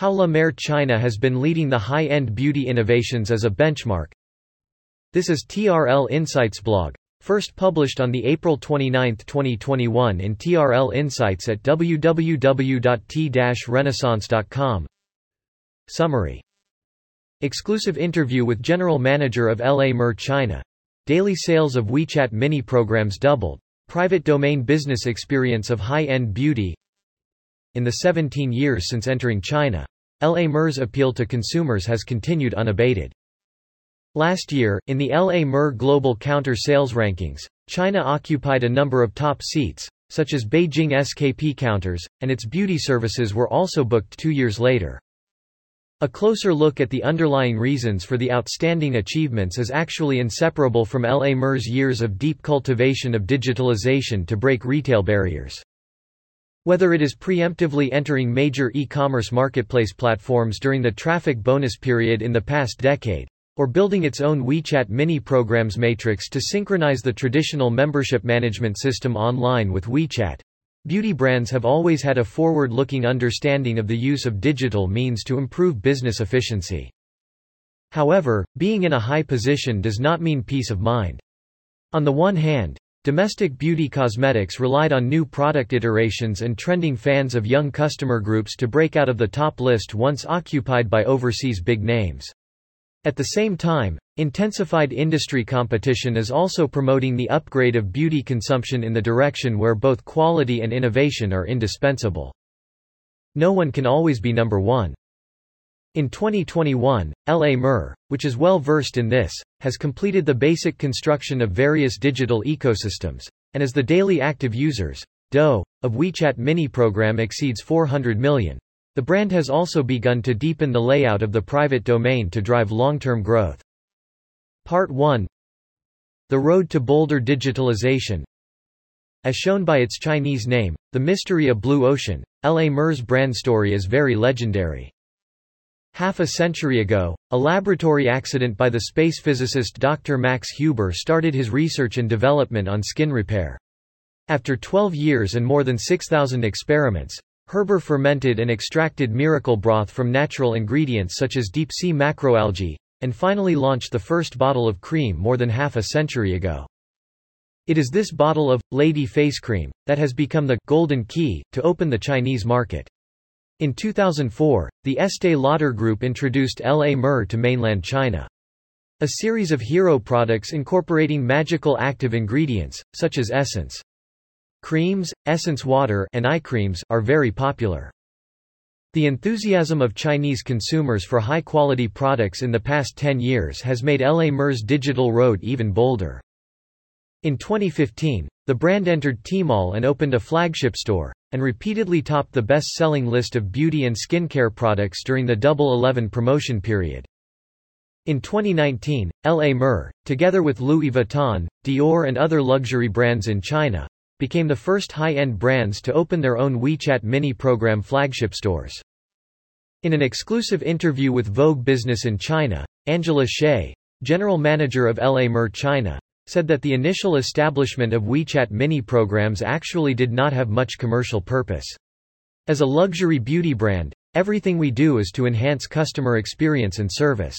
How La Mer China has been leading the high-end beauty innovations as a benchmark. This is TRL Insights blog, first published on the April 29, 2021 in TRL Insights at www.t-renaissance.com. Summary Exclusive interview with General Manager of LA Mer China. Daily sales of WeChat mini programs doubled. Private domain business experience of high-end beauty. In the 17 years since entering China, LA Mer's appeal to consumers has continued unabated. Last year, in the LA Mer Global Counter Sales Rankings, China occupied a number of top seats, such as Beijing SKP counters, and its beauty services were also booked two years later. A closer look at the underlying reasons for the outstanding achievements is actually inseparable from L.A. Mer's years of deep cultivation of digitalization to break retail barriers. Whether it is preemptively entering major e-commerce marketplace platforms during the traffic bonus period in the past decade, or building its own WeChat mini programs matrix to synchronize the traditional membership management system online with WeChat, Beauty brands have always had a forward-looking understanding of the use of digital means to improve business efficiency. However, being in a high position does not mean peace of mind. On the one hand, domestic beauty cosmetics relied on new product iterations and trending fans of young customer groups to break out of the top list once occupied by overseas big names. At the same time, intensified industry competition is also promoting the upgrade of beauty consumption in the direction where both quality and innovation are indispensable. No one can always be number one. In 2021, L.A. Mer, which is well versed in this, has completed the basic construction of various digital ecosystems, and as the daily active users, DAU, of WeChat mini program exceeds 400 million. The brand has also begun to deepen the layout of the private domain to drive long-term growth. Part 1 The Road to Bolder Digitalization As shown by its Chinese name, The Mystery of Blue Ocean, L.A. Mer's brand story is very legendary. Half a century ago, a laboratory accident by the space physicist Dr. Max Huber started his research and development on skin repair. After 12 years and more than 6,000 experiments, Huber fermented and extracted miracle broth from natural ingredients such as deep-sea macroalgae, and finally launched the first bottle of cream more than half a century ago. It is this bottle of, Lady Face Cream, that has become the golden key to open the Chinese market. In 2004, the Estee Lauder Group introduced L.A. Mer to mainland China. A series of hero products incorporating magical active ingredients, such as essence, Creams, essence water and eye creams are very popular. The enthusiasm of Chinese consumers for high-quality products in the past 10 years has made LA Mer's digital road even bolder. In 2015, the brand entered Tmall and opened a flagship store, and repeatedly topped the best-selling list of beauty and skincare products during the Double 11 promotion period. In 2019, L.A. Mer, together with Louis Vuitton, Dior and other luxury brands in China, became the first high-end brands to open their own WeChat mini program flagship stores. In an exclusive interview with Vogue Business in China, Angela Hsieh, general manager of LA Mer China, said that the initial establishment of WeChat mini programs actually did not have much commercial purpose. As a luxury beauty brand, everything we do is to enhance customer experience and service.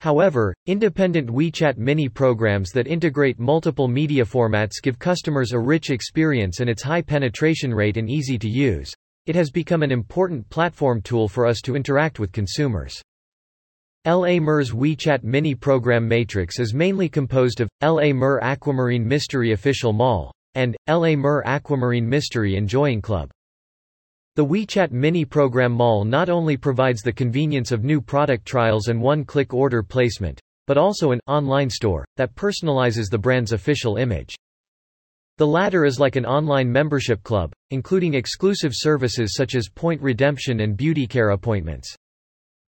However, independent WeChat mini programs that integrate multiple media formats give customers a rich experience and its high penetration rate and easy to use. It has become an important platform tool for us to interact with consumers. LA Mer's WeChat mini program matrix is mainly composed of LA Mer Aquamarine Mystery Official Mall and LA Mer Aquamarine Mystery Enjoying Club. The WeChat mini program mall not only provides the convenience of new product trials and one-click order placement, but also an online store that personalizes the brand's official image. The latter is like an online membership club, including exclusive services such as point redemption and beauty care appointments.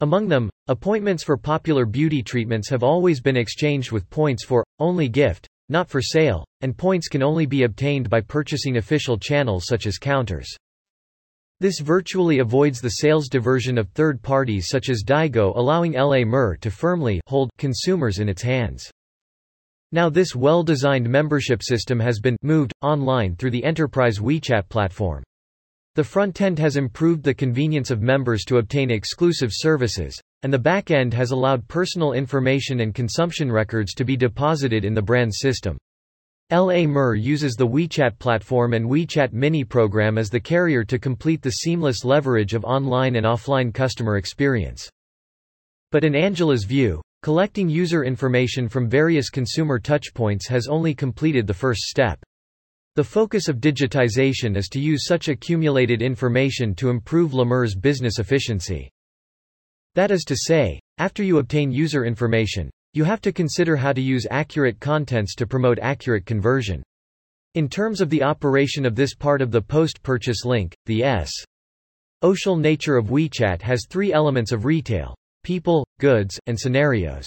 Among them, appointments for popular beauty treatments have always been exchanged with points for only gift, not for sale, and points can only be obtained by purchasing official channels such as counters. This virtually avoids the sales diversion of third parties such as Daigou allowing LA Mer to firmly hold consumers in its hands. Now this well-designed membership system has been moved online through the enterprise WeChat platform. The front end has improved the convenience of members to obtain exclusive services, and the back end has allowed personal information and consumption records to be deposited in the brand system. LA Mer uses the WeChat platform and WeChat mini program as the carrier to complete the seamless leverage of online and offline customer experience. But in Angela's view, collecting user information from various consumer touchpoints has only completed the first step. The focus of digitization is to use such accumulated information to improve La Mer's business efficiency. That is to say, after you obtain user information, you have to consider how to use accurate contents to promote accurate conversion. In terms of the operation of this part of the post-purchase link, the S. Social nature of WeChat has three elements of retail, people, goods, and scenarios.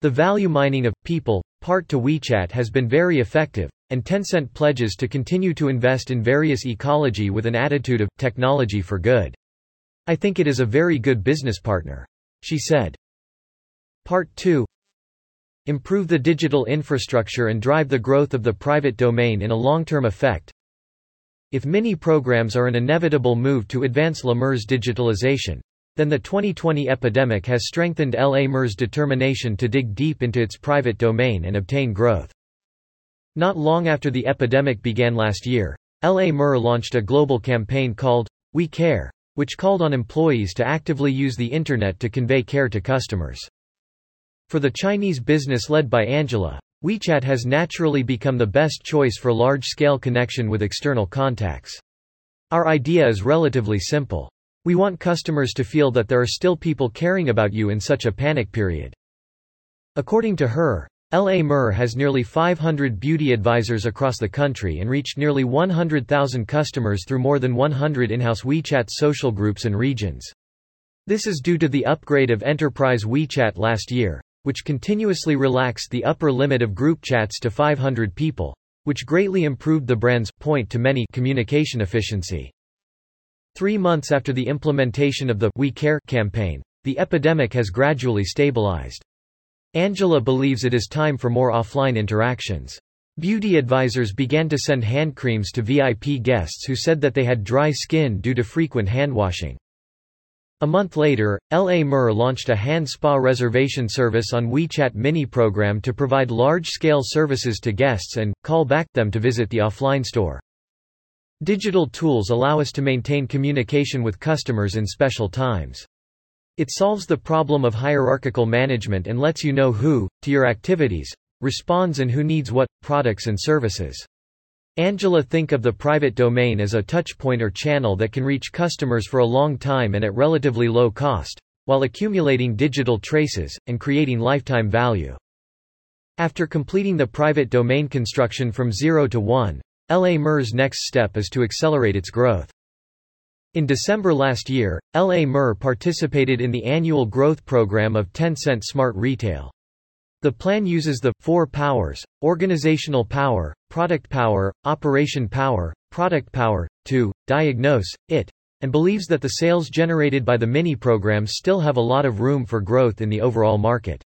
The value mining of people part to WeChat has been very effective, and Tencent pledges to continue to invest in various ecology with an attitude of technology for good. I think it is a very good business partner. She said. Part 2 Improve the digital infrastructure and drive the growth of the private domain in a long-term effect. If mini programs are an inevitable move to advance La Mer's digitalization, then the 2020 epidemic has strengthened L. A. Mer's determination to dig deep into its private domain and obtain growth. Not long after the epidemic began last year, L. A. Mer launched a global campaign called, We Care, which called on employees to actively use the Internet to convey care to customers. For the Chinese business led by Angela, WeChat has naturally become the best choice for large-scale connection with external contacts. Our idea is relatively simple. We want customers to feel that there are still people caring about you in such a panic period. According to her, L.A. Mer has nearly 500 beauty advisors across the country and reached nearly 100,000 customers through more than 100 in-house WeChat social groups and regions. This is due to the upgrade of Enterprise WeChat last year, which continuously relaxed the upper limit of group chats to 500 people, which greatly improved the brand's point-to-many communication efficiency. Three months after the implementation of the We Care campaign, the epidemic has gradually stabilized. Angela believes it is time for more offline interactions. Beauty advisors began to send hand creams to VIP guests who said that they had dry skin due to frequent handwashing. A month later, L.A. Mer launched a hand spa reservation service on WeChat mini program to provide large-scale services to guests and, call back them to visit the offline store. Digital tools allow us to maintain communication with customers in special times. It solves the problem of hierarchical management and lets you know who, to your activities, responds and who needs what, products and services. Angela think of the private domain as a touchpoint or channel that can reach customers for a long time and at relatively low cost, while accumulating digital traces, and creating lifetime value. After completing the private domain construction from 0 to 1, LA Mer's next step is to accelerate its growth. In December last year, LA Mer participated in the annual growth program of Tencent Smart Retail. The plan uses the four powers, organizational power, product power, operation power, product power, to diagnose it, and believes that the sales generated by the mini programs still have a lot of room for growth in the overall market.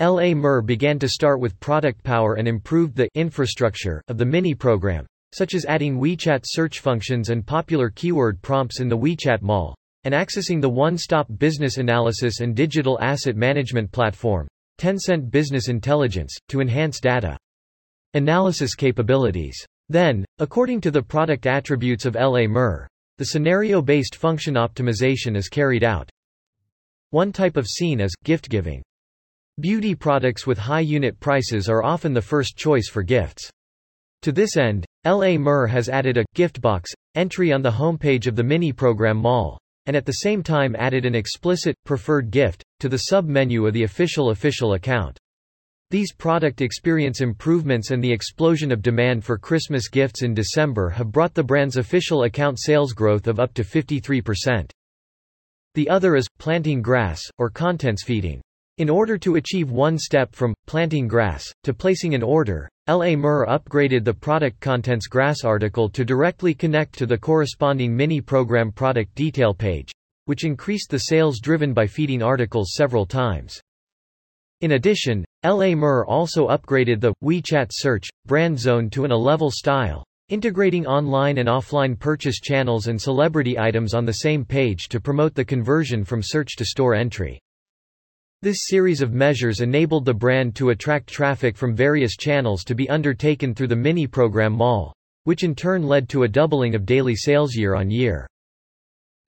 L.A. Mer began to start with product power and improved the infrastructure of the mini program, such as adding WeChat search functions and popular keyword prompts in the WeChat Mall, and accessing the one-stop business analysis and digital asset management platform, Tencent Business Intelligence, to enhance data analysis capabilities. Then, according to the product attributes of LA Mer, the scenario-based function optimization is carried out. One type of scene is gift giving. Beauty products with high unit prices are often the first choice for gifts. To this end, LA Mer has added a gift box entry on the homepage of the mini program mall, and at the same time added an explicit preferred gift to the sub-menu of the official official account. These product experience improvements and the explosion of demand for Christmas gifts in December have brought the brand's official account sales growth of up to 53%. The other is planting grass or contents feeding. In order to achieve one step from planting grass to placing an order, LA Mer upgraded the product contents grass article to directly connect to the corresponding mini program product detail page, which increased the sales driven by feeding articles several times. In addition, LA Mer also upgraded the WeChat search brand zone to an A level style, integrating online and offline purchase channels and celebrity items on the same page to promote the conversion from search to store entry. This series of measures enabled the brand to attract traffic from various channels to be undertaken through the mini-program mall, which in turn led to a doubling of daily sales year on year.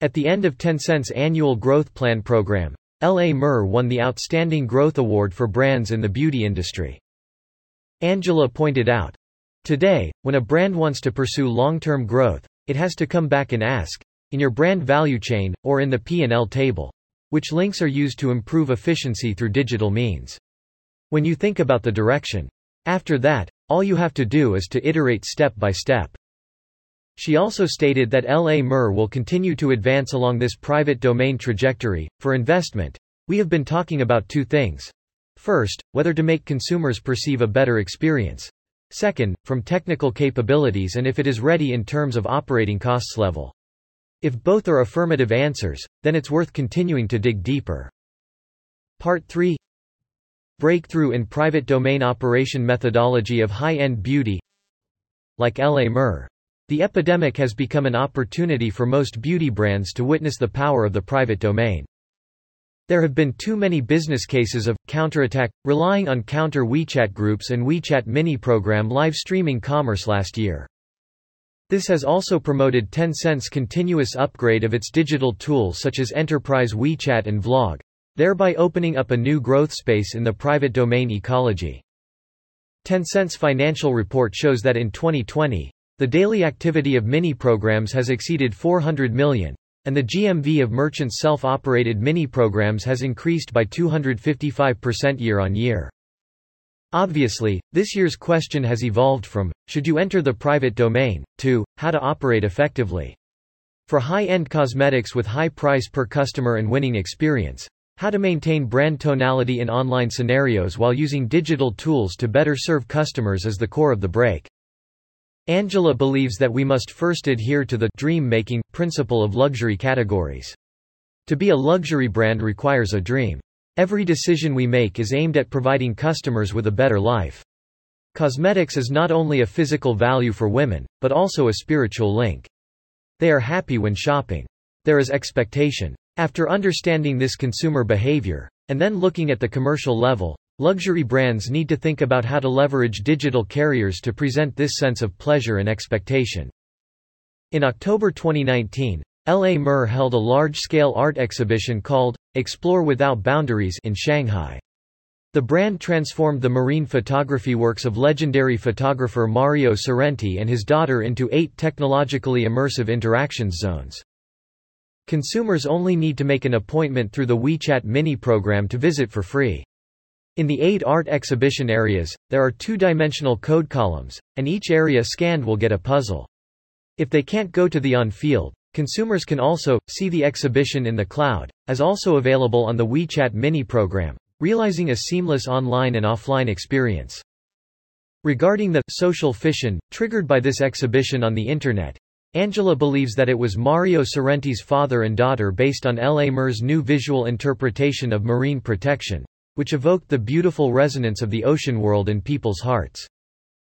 At the end of Tencent's annual growth plan program, L.A. Mer won the Outstanding Growth Award for brands in the beauty industry. Angela pointed out, Today, when a brand wants to pursue long-term growth, it has to come back and ask, in your brand value chain, or in the P&L table, which links are used to improve efficiency through digital means. When you think about the direction. After that, all you have to do is to iterate step by step. She also stated that LA Mer will continue to advance along this private domain trajectory. For investment, we have been talking about two things. First, whether to make consumers perceive a better experience. Second, from technical capabilities and if it is ready in terms of operating costs level. If both are affirmative answers, then it's worth continuing to dig deeper. Part 3 Breakthrough in private domain operation methodology of high-end beauty Like L.A. Mer. The epidemic has become an opportunity for most beauty brands to witness the power of the private domain. There have been too many business cases of counterattack, relying on counter WeChat groups and WeChat mini program live streaming commerce last year. This has also promoted Tencent's continuous upgrade of its digital tools such as Enterprise WeChat and Vlog, thereby opening up a new growth space in the private domain ecology. Tencent's financial report shows that in 2020, the daily activity of mini-programs has exceeded 400 million, and the GMV of merchants' self-operated mini-programs has increased by 255% year-on-year. Obviously, this year's question has evolved from, should you enter the private domain, to, how to operate effectively. For high-end cosmetics with high price per customer and winning experience, how to maintain brand tonality in online scenarios while using digital tools to better serve customers is the core of the break. Angela believes that we must first adhere to the dream-making principle of luxury categories. To be a luxury brand requires a dream. Every decision we make is aimed at providing customers with a better life. Cosmetics is not only a physical value for women, but also a spiritual link. They are happy when shopping. There is expectation. After understanding this consumer behavior, and then looking at the commercial level, luxury brands need to think about how to leverage digital carriers to present this sense of pleasure and expectation. In October 2019, L.A. Mer held a large-scale art exhibition called, Explore Without Boundaries in Shanghai. The brand transformed the marine photography works of legendary photographer Mario Sorrenti and his daughter into eight technologically immersive interaction zones. Consumers only need to make an appointment through the WeChat mini program to visit for free. In the eight art exhibition areas, there are two-dimensional code columns, and each area scanned will get a puzzle. If they can't go to the on-field, Consumers can also, see the exhibition in the cloud, as also available on the WeChat mini program, realizing a seamless online and offline experience. Regarding the social fission triggered by this exhibition on the Internet, Angela believes that it was Mario Sorrenti's father and daughter based on L. A. Mer's new visual interpretation of marine protection, which evoked the beautiful resonance of the ocean world in people's hearts.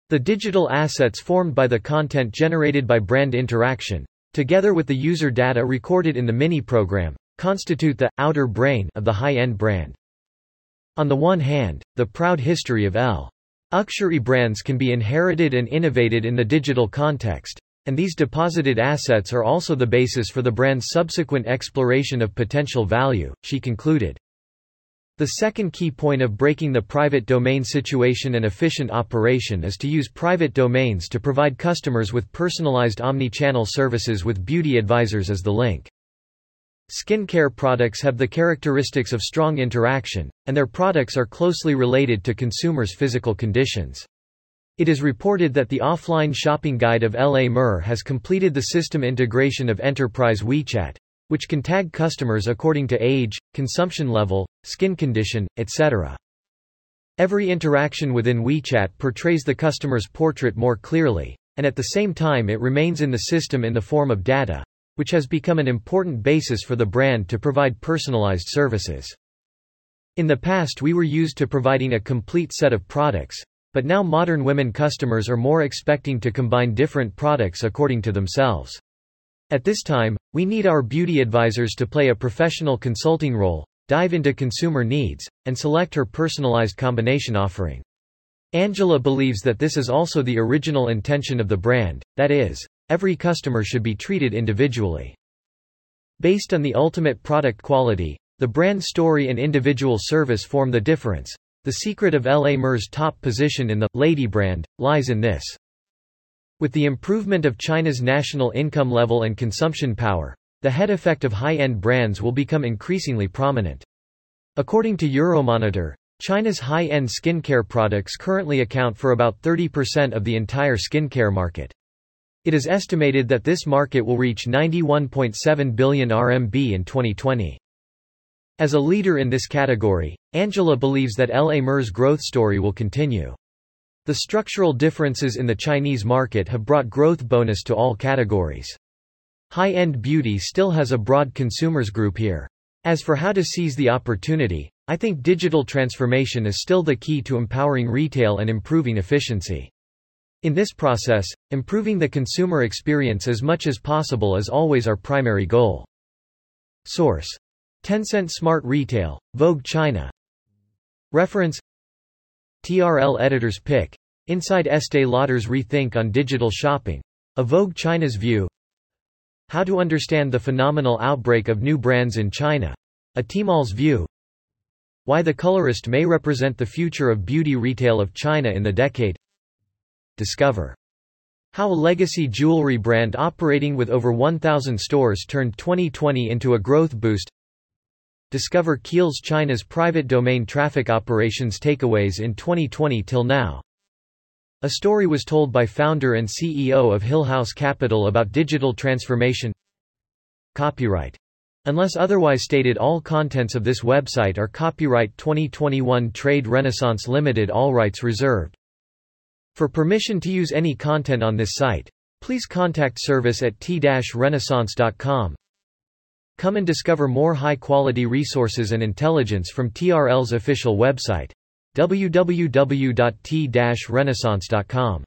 The digital assets formed by the content generated by brand interaction, together with the user data recorded in the mini-program, constitute the outer brain of the high-end brand. On the one hand, the proud history of L. Luxury brands can be inherited and innovated in the digital context, and these deposited assets are also the basis for the brand's subsequent exploration of potential value, she concluded. The second key point of breaking the private domain situation and efficient operation is to use private domains to provide customers with personalized omni-channel services with beauty advisors as the link. Skincare products have the characteristics of strong interaction, and their products are closely related to consumers' physical conditions. It is reported that the offline shopping guide of LA Mer has completed the system integration of enterprise WeChat, which can tag customers according to age, consumption level, skin condition, etc. Every interaction within WeChat portrays the customer's portrait more clearly, and at the same time it remains in the system in the form of data, which has become an important basis for the brand to provide personalized services. In the past we were used to providing a complete set of products, but now modern women customers are more expecting to combine different products according to themselves. At this time, we need our beauty advisors to play a professional consulting role, dive into consumer needs, and select her personalized combination offering. Angela believes that this is also the original intention of the brand, that is, every customer should be treated individually. Based on the ultimate product quality, the brand story and individual service form the difference. The secret of L.A. Mer's top position in the lady brand lies in this. With the improvement of China's national income level and consumption power, the head effect of high-end brands will become increasingly prominent. According to Euromonitor, China's high-end skincare products currently account for about 30% of the entire skincare market. It is estimated that this market will reach 91.7 billion RMB in 2020. As a leader in this category, Angela believes that LA Mer's growth story will continue. The structural differences in the Chinese market have brought growth bonus to all categories. High-end beauty still has a broad consumers group here. As for how to seize the opportunity, I think digital transformation is still the key to empowering retail and improving efficiency. In this process, improving the consumer experience as much as possible is always our primary goal. Source. Tencent Smart Retail, Vogue China. Reference TRL Editor's Pick. Inside Estee Lauder's Rethink on Digital Shopping. A Vogue China's View. How to understand the phenomenal outbreak of new brands in China. A Tmall's View. Why the colorist may represent the future of beauty retail of China in the decade. Discover. How a legacy jewelry brand operating with over 1,000 stores turned 2020 into a growth boost. Discover Kiehl's China's private domain traffic operations takeaways in 2020 till now. A story was told by founder and CEO of Hillhouse Capital about digital transformation. Copyright Unless otherwise stated all contents of this website are copyright 2021 Trade Renaissance Limited all rights reserved. For permission to use any content on this site, please contact service at t-renaissance.com. Come and discover more high-quality resources and intelligence from TRL's official website, www.t-renaissance.com.